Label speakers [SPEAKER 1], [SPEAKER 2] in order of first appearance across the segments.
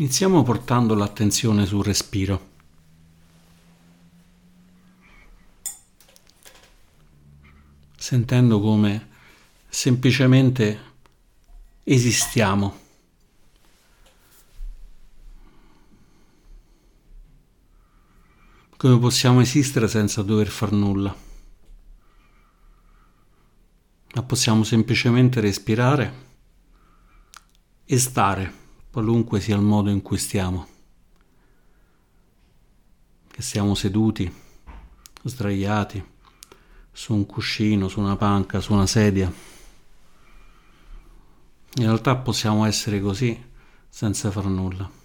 [SPEAKER 1] Iniziamo portando l'attenzione sul respiro. Sentendo come semplicemente esistiamo. Come possiamo esistere senza dover far nulla? Ma possiamo semplicemente respirare e stare qualunque sia il modo in cui stiamo, che siamo seduti, sdraiati, su un cuscino, su una panca, su una sedia. In realtà possiamo essere così senza far nulla.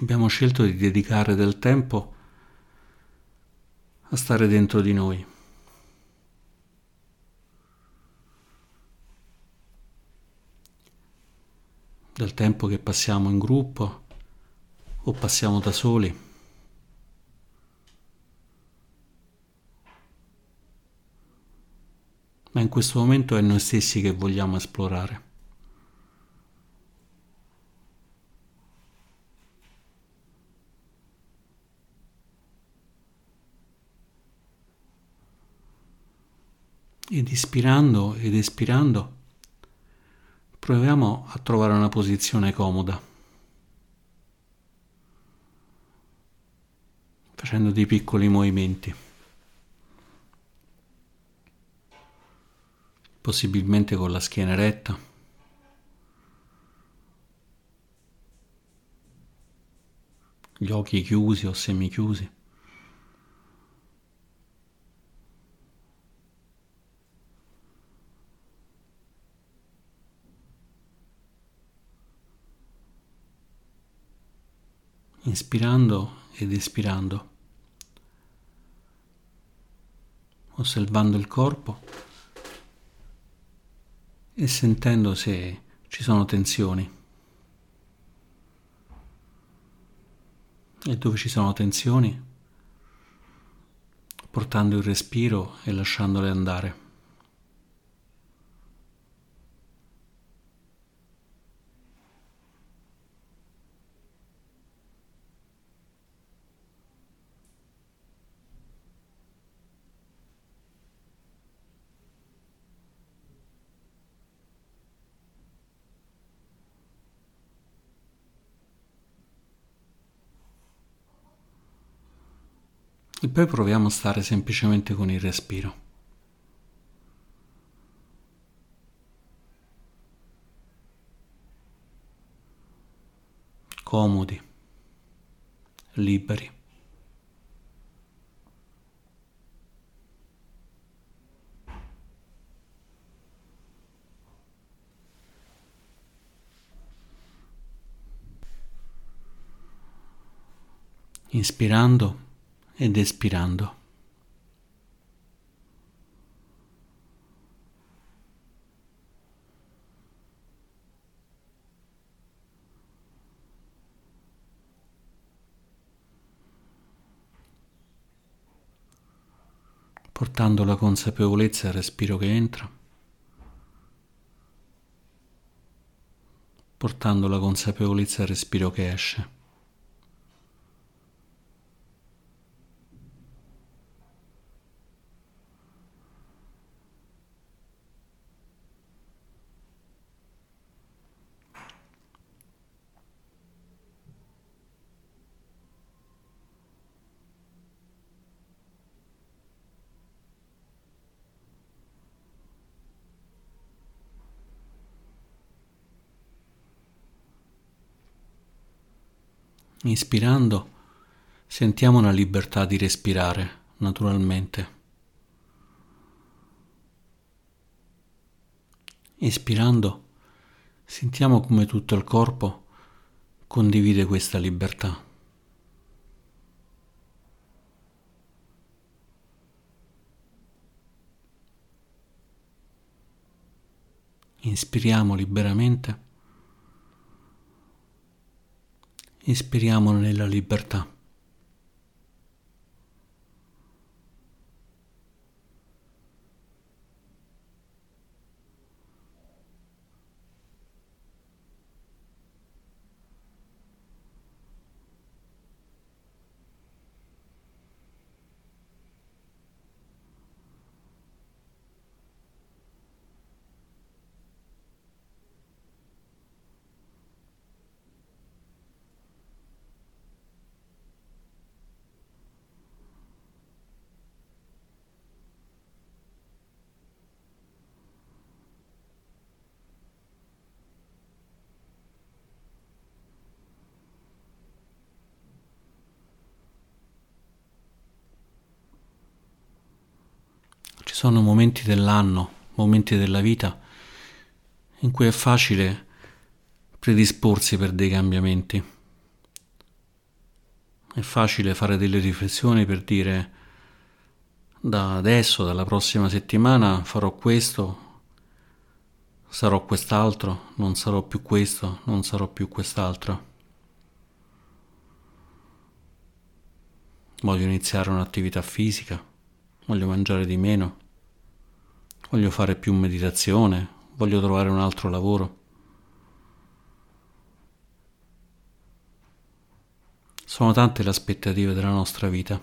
[SPEAKER 1] Abbiamo scelto di dedicare del tempo a stare dentro di noi. Del tempo che passiamo in gruppo o passiamo da soli. Ma in questo momento è noi stessi che vogliamo esplorare. Ed ispirando ed espirando proviamo a trovare una posizione comoda, facendo dei piccoli movimenti, possibilmente con la schiena eretta. Gli occhi chiusi o semichiusi. Inspirando ed espirando, osservando il corpo e sentendo se ci sono tensioni. E dove ci sono tensioni, portando il respiro e lasciandole andare. E poi proviamo a stare semplicemente con il respiro. Comodi, liberi. Inspirando ed espirando. portando la consapevolezza al respiro che entra, portando la consapevolezza al respiro che esce. Inspirando sentiamo la libertà di respirare naturalmente. Espirando sentiamo come tutto il corpo condivide questa libertà. Inspiriamo liberamente Ispiriamo nella libertà. Ci sono momenti dell'anno, momenti della vita in cui è facile predisporsi per dei cambiamenti. È facile fare delle riflessioni per dire da adesso, dalla prossima settimana farò questo, sarò quest'altro, non sarò più questo, non sarò più quest'altro. Voglio iniziare un'attività fisica, voglio mangiare di meno, voglio fare più meditazione, voglio trovare un altro lavoro. Sono tante le aspettative della nostra vita.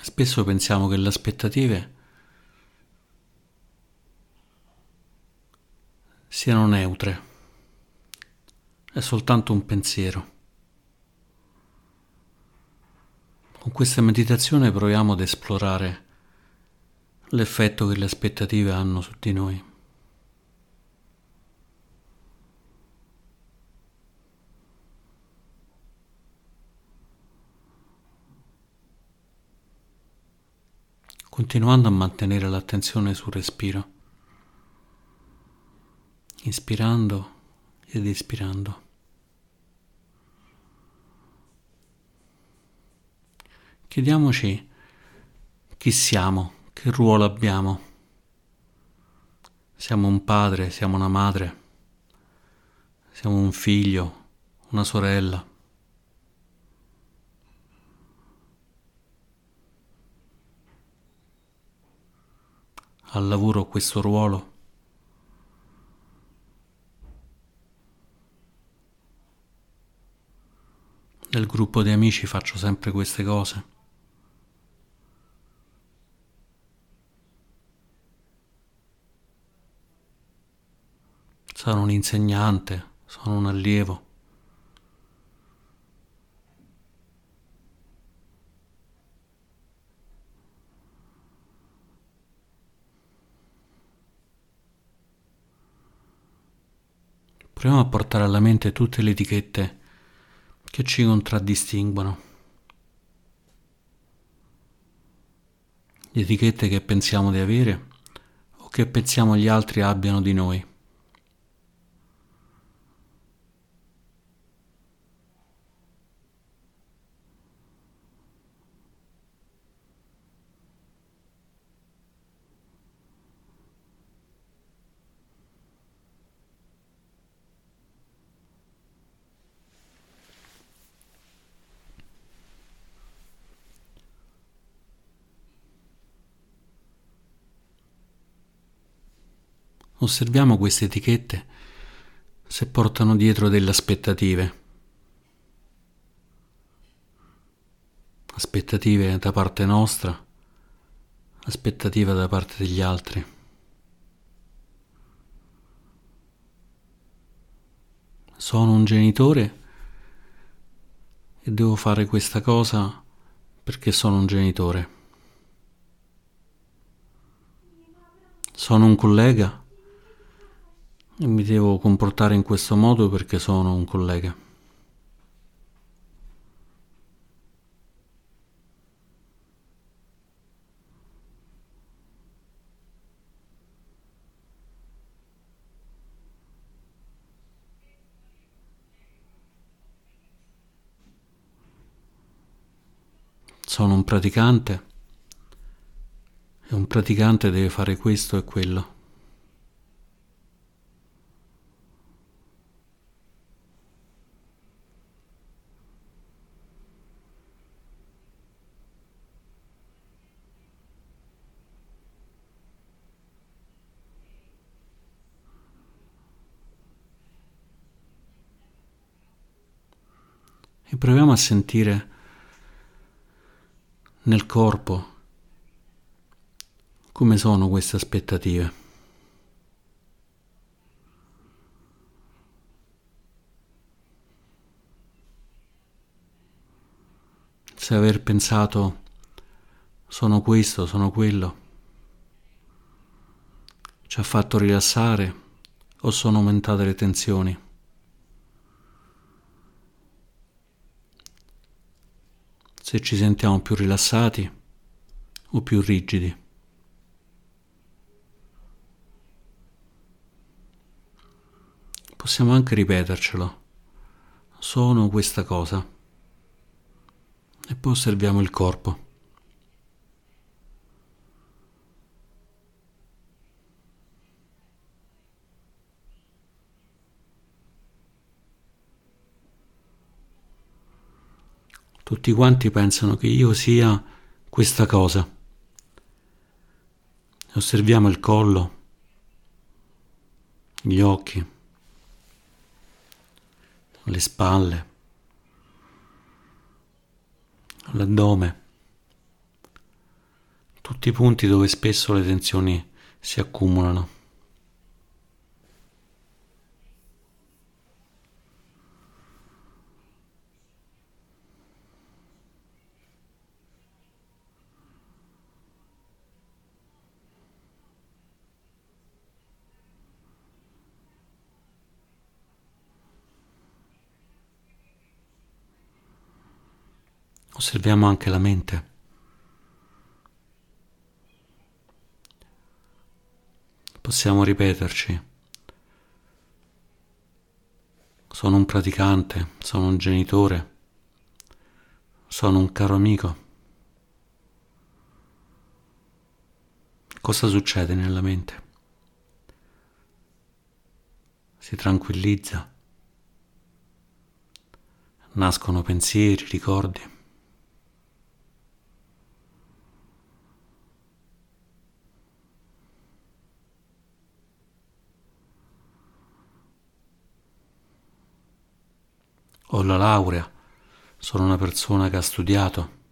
[SPEAKER 1] Spesso pensiamo che le aspettative siano neutre, è soltanto un pensiero. Con questa meditazione proviamo ad esplorare l'effetto che le aspettative hanno su di noi. continuando a mantenere l'attenzione sul respiro inspirando ed espirando. Chiediamoci chi siamo, che ruolo abbiamo. Siamo un padre, siamo una madre, siamo un figlio, una sorella. Al lavoro questo ruolo. Nel gruppo di amici faccio sempre queste cose. Sono un insegnante, sono un allievo. Proviamo a portare alla mente tutte le etichette che ci contraddistinguono. Le etichette che pensiamo di avere o che pensiamo gli altri abbiano di noi. Osserviamo queste etichette se portano dietro delle aspettative. Aspettative da parte nostra, aspettative da parte degli altri. Sono un genitore e devo fare questa cosa perché sono un genitore. Sono un collega mi devo comportare in questo modo perché sono un collega. Sono un praticante e un praticante deve fare questo e quello. E proviamo a sentire nel corpo come sono queste aspettative. Se aver pensato sono questo, sono quello, ci ha fatto rilassare o sono aumentate le tensioni. Se ci sentiamo più rilassati o più rigidi. Possiamo anche ripetercelo. Sono questa cosa. E poi osserviamo il corpo. Tutti quanti pensano che io sia questa cosa. Osserviamo il collo, gli occhi, le spalle, l'addome, tutti i punti dove spesso le tensioni si accumulano. Osserviamo anche la mente. Possiamo ripeterci. Sono un praticante, sono un genitore, sono un caro amico. Cosa succede nella mente? Si tranquillizza, nascono pensieri, ricordi. Ho la laurea, sono una persona che ha studiato.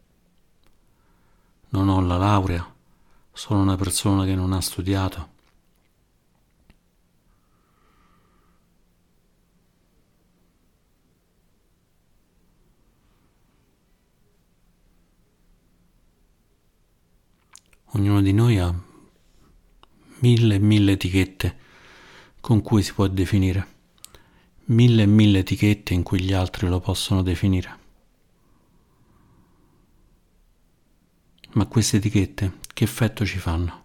[SPEAKER 1] Non ho la laurea, sono una persona che non ha studiato. Ognuno di noi ha mille e mille etichette con cui si può definire mille e mille etichette in cui gli altri lo possono definire. Ma queste etichette che effetto ci fanno?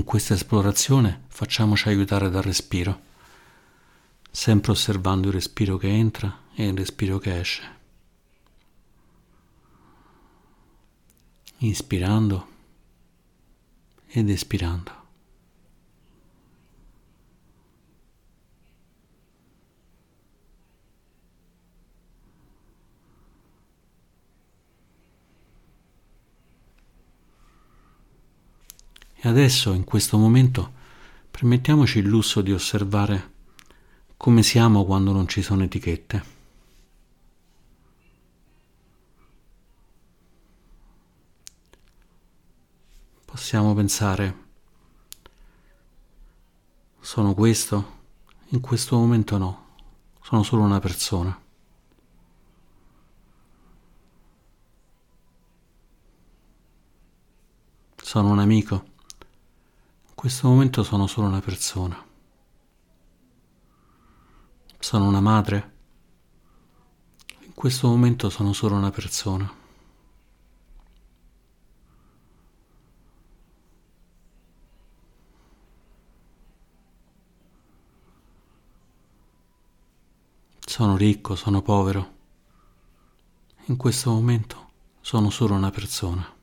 [SPEAKER 1] In questa esplorazione facciamoci aiutare dal respiro, sempre osservando il respiro che entra e il respiro che esce. Inspirando ed espirando. E adesso, in questo momento, permettiamoci il lusso di osservare come siamo quando non ci sono etichette. Possiamo pensare, sono questo? In questo momento no, sono solo una persona. Sono un amico questo momento sono solo una persona. Sono una madre. In questo momento sono solo una persona. Sono ricco, sono povero. In questo momento sono solo una persona.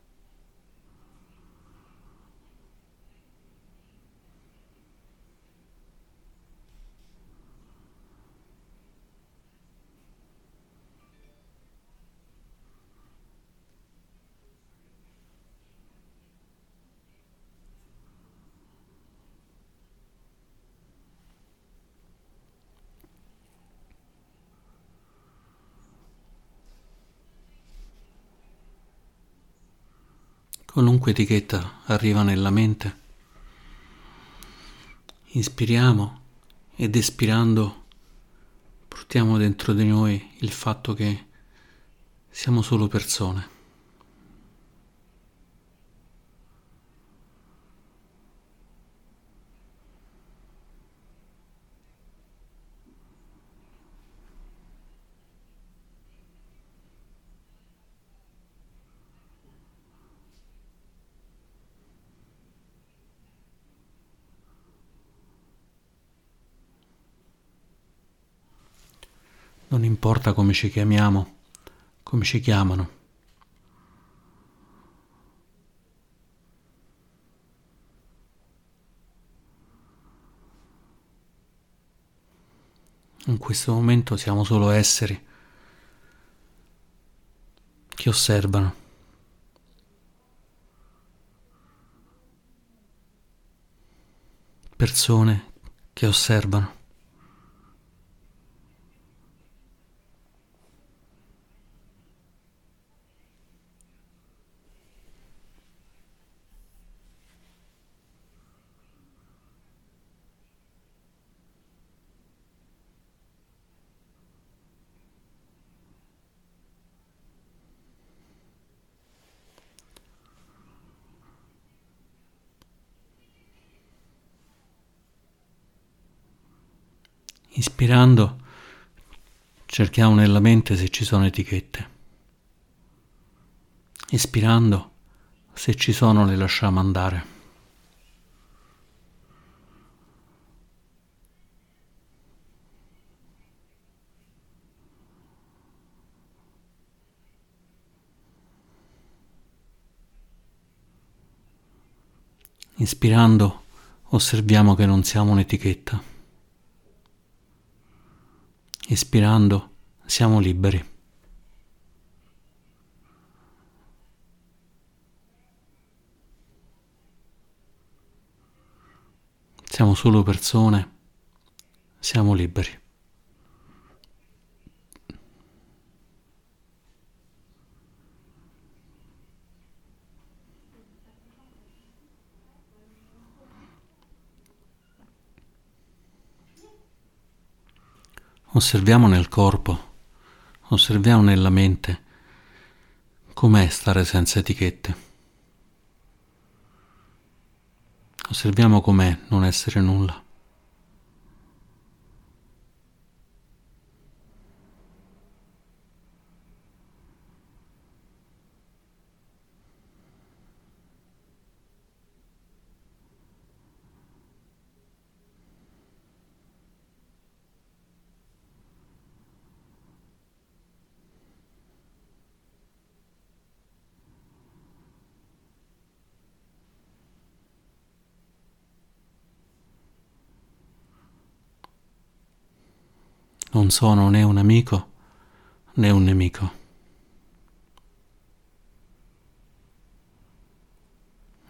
[SPEAKER 1] Qualunque etichetta arriva nella mente. Inspiriamo ed espirando portiamo dentro di noi il fatto che siamo solo persone. Non importa come ci chiamiamo, come ci chiamano. In questo momento siamo solo esseri che osservano. Persone che osservano. Ispirando cerchiamo nella mente se ci sono etichette. Espirando, se ci sono le lasciamo andare. Inspirando osserviamo che non siamo un'etichetta. Espirando siamo liberi. Siamo solo persone, siamo liberi. Osserviamo nel corpo, osserviamo nella mente com'è stare senza etichette. Osserviamo com'è non essere nulla. Non sono né un amico né un nemico.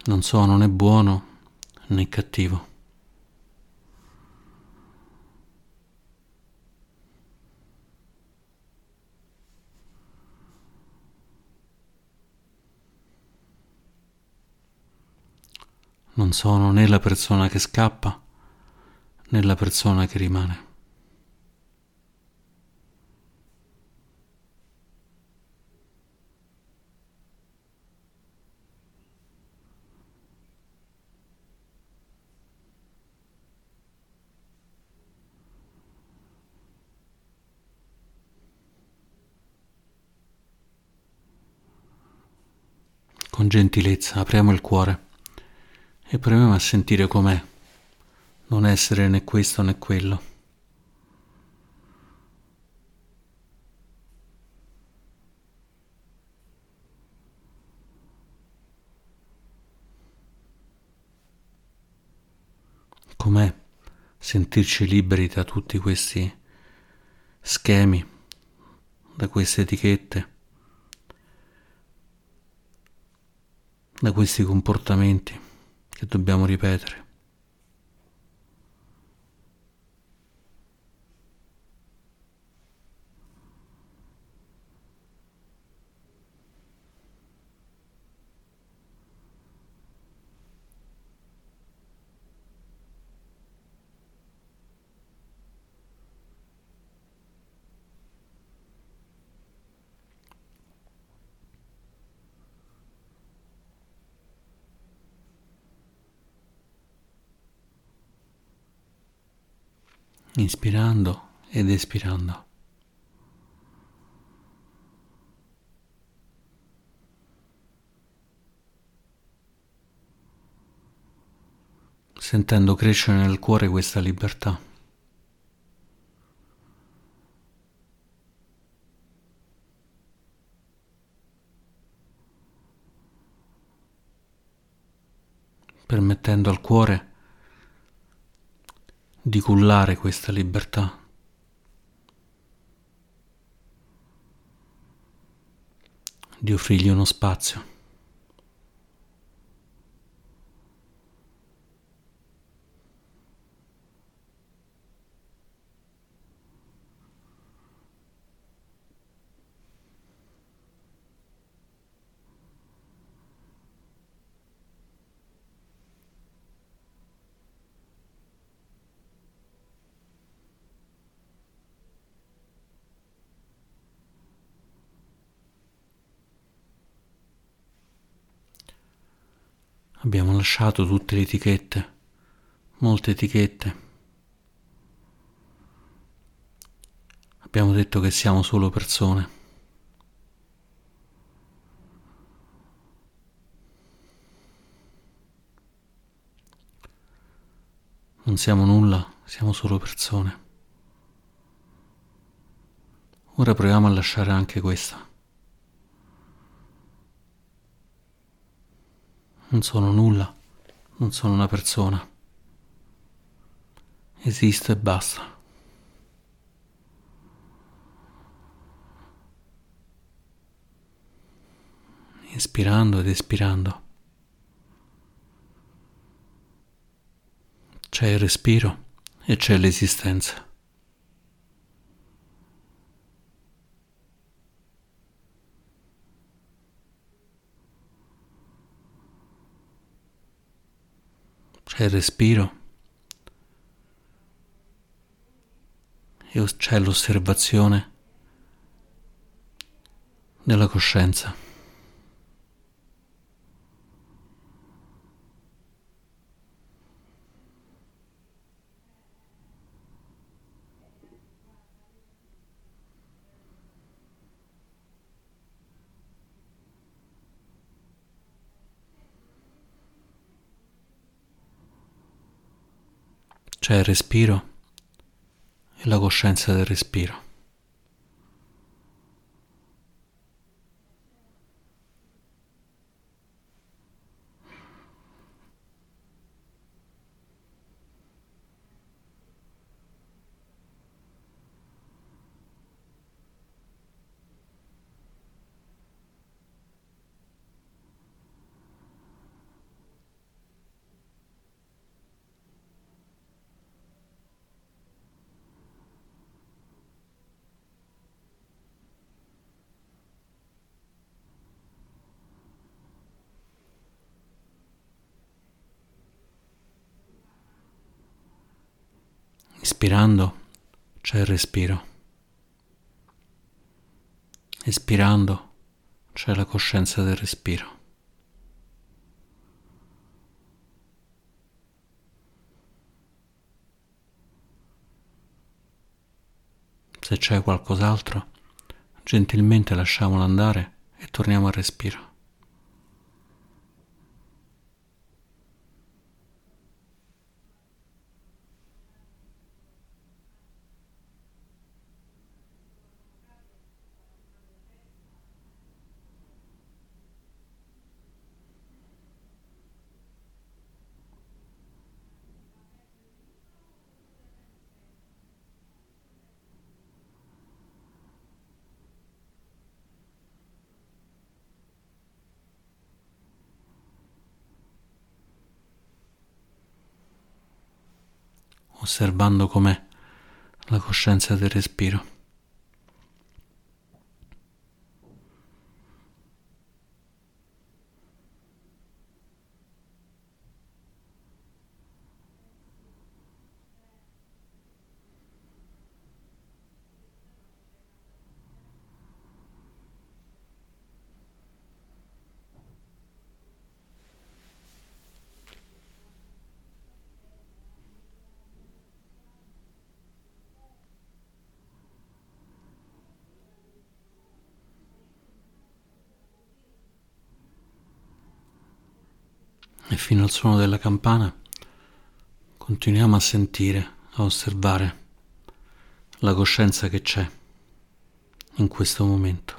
[SPEAKER 1] Non sono né buono né cattivo. Non sono né la persona che scappa né la persona che rimane. Con gentilezza apriamo il cuore e proviamo a sentire com'è non essere né questo né quello. Com'è sentirci liberi da tutti questi schemi, da queste etichette? Da questi comportamenti che dobbiamo ripetere. Inspirando ed espirando. Sentendo crescere nel cuore questa libertà. permettendo al cuore di cullare questa libertà. di offrirgli uno spazio. Abbiamo lasciato tutte le etichette, molte etichette. Abbiamo detto che siamo solo persone. Non siamo nulla, siamo solo persone. Ora proviamo a lasciare anche questa. Non sono nulla, non sono una persona. Esisto e basta. Inspirando ed espirando. C'è il respiro e c'è l'esistenza. c'è il respiro e c'è l'osservazione della coscienza. C'è il respiro e la coscienza del respiro. Ispirando c'è il respiro. Espirando c'è la coscienza del respiro. Se c'è qualcos'altro, gentilmente lasciamolo andare e torniamo al respiro. Osservando com'è la coscienza del respiro. E fino al suono della campana continuiamo a sentire, a osservare la coscienza che c'è in questo momento.